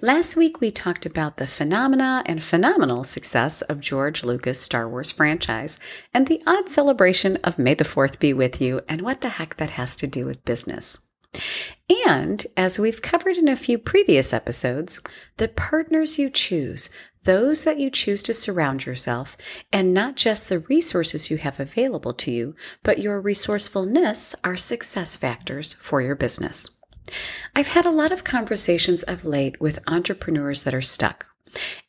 Last week, we talked about the phenomena and phenomenal success of George Lucas' Star Wars franchise and the odd celebration of May the 4th be with you and what the heck that has to do with business. And as we've covered in a few previous episodes, the partners you choose, those that you choose to surround yourself, and not just the resources you have available to you, but your resourcefulness are success factors for your business. I've had a lot of conversations of late with entrepreneurs that are stuck.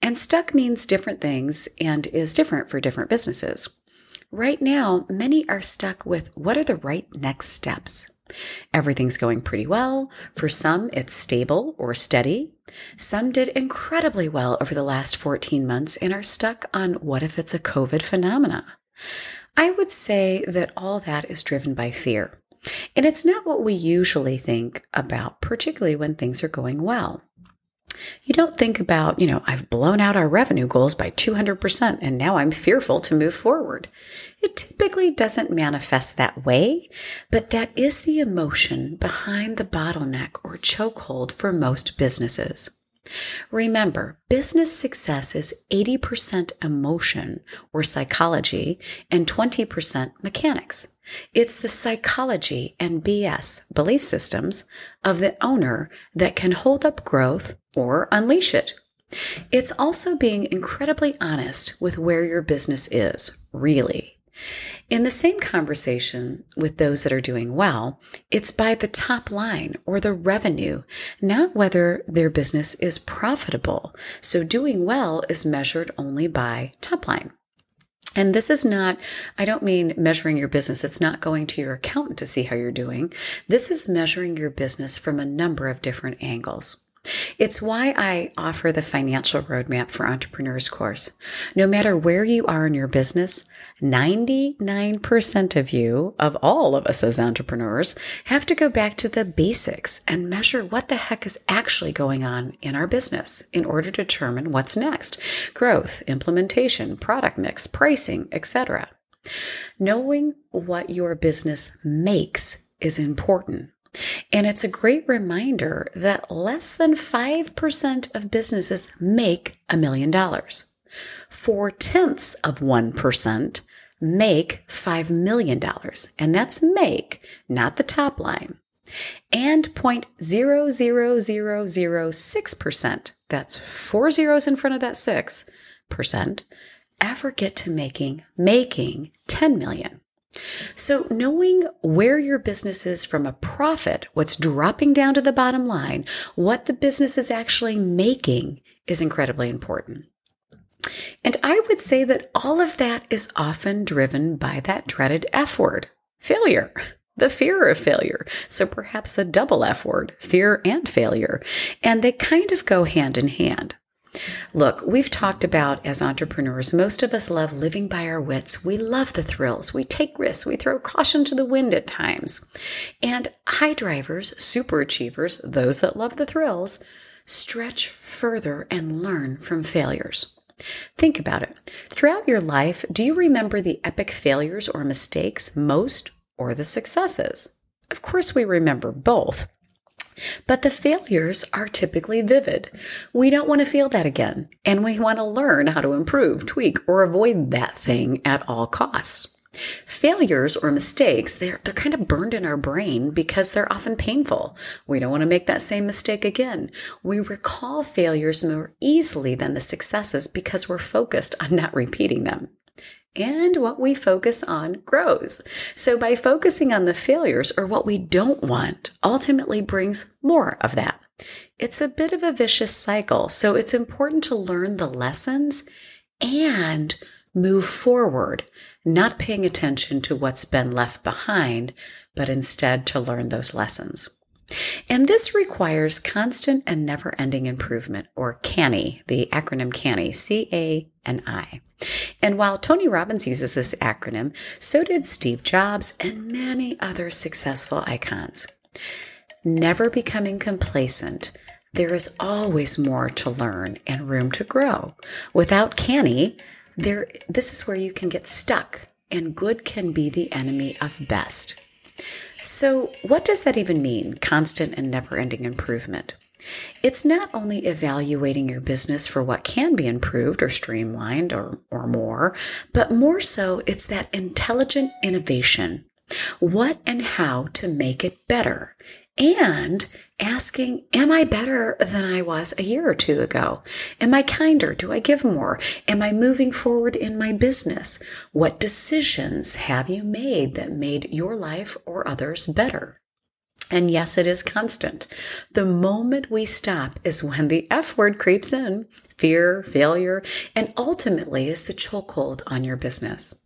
And stuck means different things and is different for different businesses. Right now, many are stuck with what are the right next steps? Everything's going pretty well. For some, it's stable or steady. Some did incredibly well over the last 14 months and are stuck on what if it's a COVID phenomena? I would say that all that is driven by fear. And it's not what we usually think about, particularly when things are going well. You don't think about, you know, I've blown out our revenue goals by 200% and now I'm fearful to move forward. It typically doesn't manifest that way, but that is the emotion behind the bottleneck or chokehold for most businesses. Remember, business success is 80% emotion or psychology and 20% mechanics. It's the psychology and BS belief systems of the owner that can hold up growth or unleash it. It's also being incredibly honest with where your business is, really. In the same conversation with those that are doing well, it's by the top line or the revenue, not whether their business is profitable. So doing well is measured only by top line. And this is not, I don't mean measuring your business. It's not going to your accountant to see how you're doing. This is measuring your business from a number of different angles. It's why I offer the Financial Roadmap for Entrepreneurs course. No matter where you are in your business, 99% of you, of all of us as entrepreneurs, have to go back to the basics and measure what the heck is actually going on in our business in order to determine what's next growth, implementation, product mix, pricing, etc. Knowing what your business makes is important. And it's a great reminder that less than 5% of businesses make a million dollars. Four tenths of 1% make $5 million. And that's make, not the top line. And 0.00006%, that's four zeros in front of that six percent, ever get to making, making 10 million. So, knowing where your business is from a profit, what's dropping down to the bottom line, what the business is actually making is incredibly important. And I would say that all of that is often driven by that dreaded F word failure, the fear of failure. So perhaps the double F word, fear and failure. And they kind of go hand in hand. Look, we've talked about as entrepreneurs, most of us love living by our wits. We love the thrills. We take risks. We throw caution to the wind at times. And high drivers, super achievers, those that love the thrills, stretch further and learn from failures. Think about it. Throughout your life, do you remember the epic failures or mistakes most or the successes? Of course, we remember both. But the failures are typically vivid. We don't want to feel that again, and we want to learn how to improve, tweak, or avoid that thing at all costs. Failures or mistakes, they're, they're kind of burned in our brain because they're often painful. We don't want to make that same mistake again. We recall failures more easily than the successes because we're focused on not repeating them. And what we focus on grows. So by focusing on the failures or what we don't want ultimately brings more of that. It's a bit of a vicious cycle. So it's important to learn the lessons and move forward not paying attention to what's been left behind, but instead to learn those lessons. And this requires constant and never ending improvement, or CANI, the acronym CANI, C A N I. And while Tony Robbins uses this acronym, so did Steve Jobs and many other successful icons. Never becoming complacent, there is always more to learn and room to grow. Without CANI, there, this is where you can get stuck, and good can be the enemy of best. So, what does that even mean? Constant and never ending improvement. It's not only evaluating your business for what can be improved or streamlined or, or more, but more so, it's that intelligent innovation. What and how to make it better and asking, Am I better than I was a year or two ago? Am I kinder? Do I give more? Am I moving forward in my business? What decisions have you made that made your life or others better? And yes, it is constant. The moment we stop is when the F word creeps in fear, failure, and ultimately is the chokehold on your business.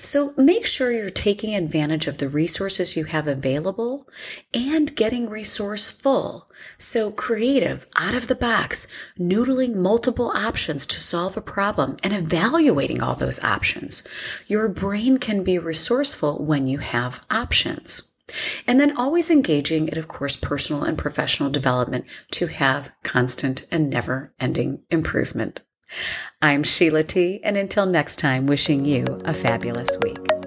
So make sure you're taking advantage of the resources you have available and getting resourceful. So creative, out of the box, noodling multiple options to solve a problem and evaluating all those options. Your brain can be resourceful when you have options. And then always engaging in, of course, personal and professional development to have constant and never ending improvement. I'm Sheila T., and until next time, wishing you a fabulous week.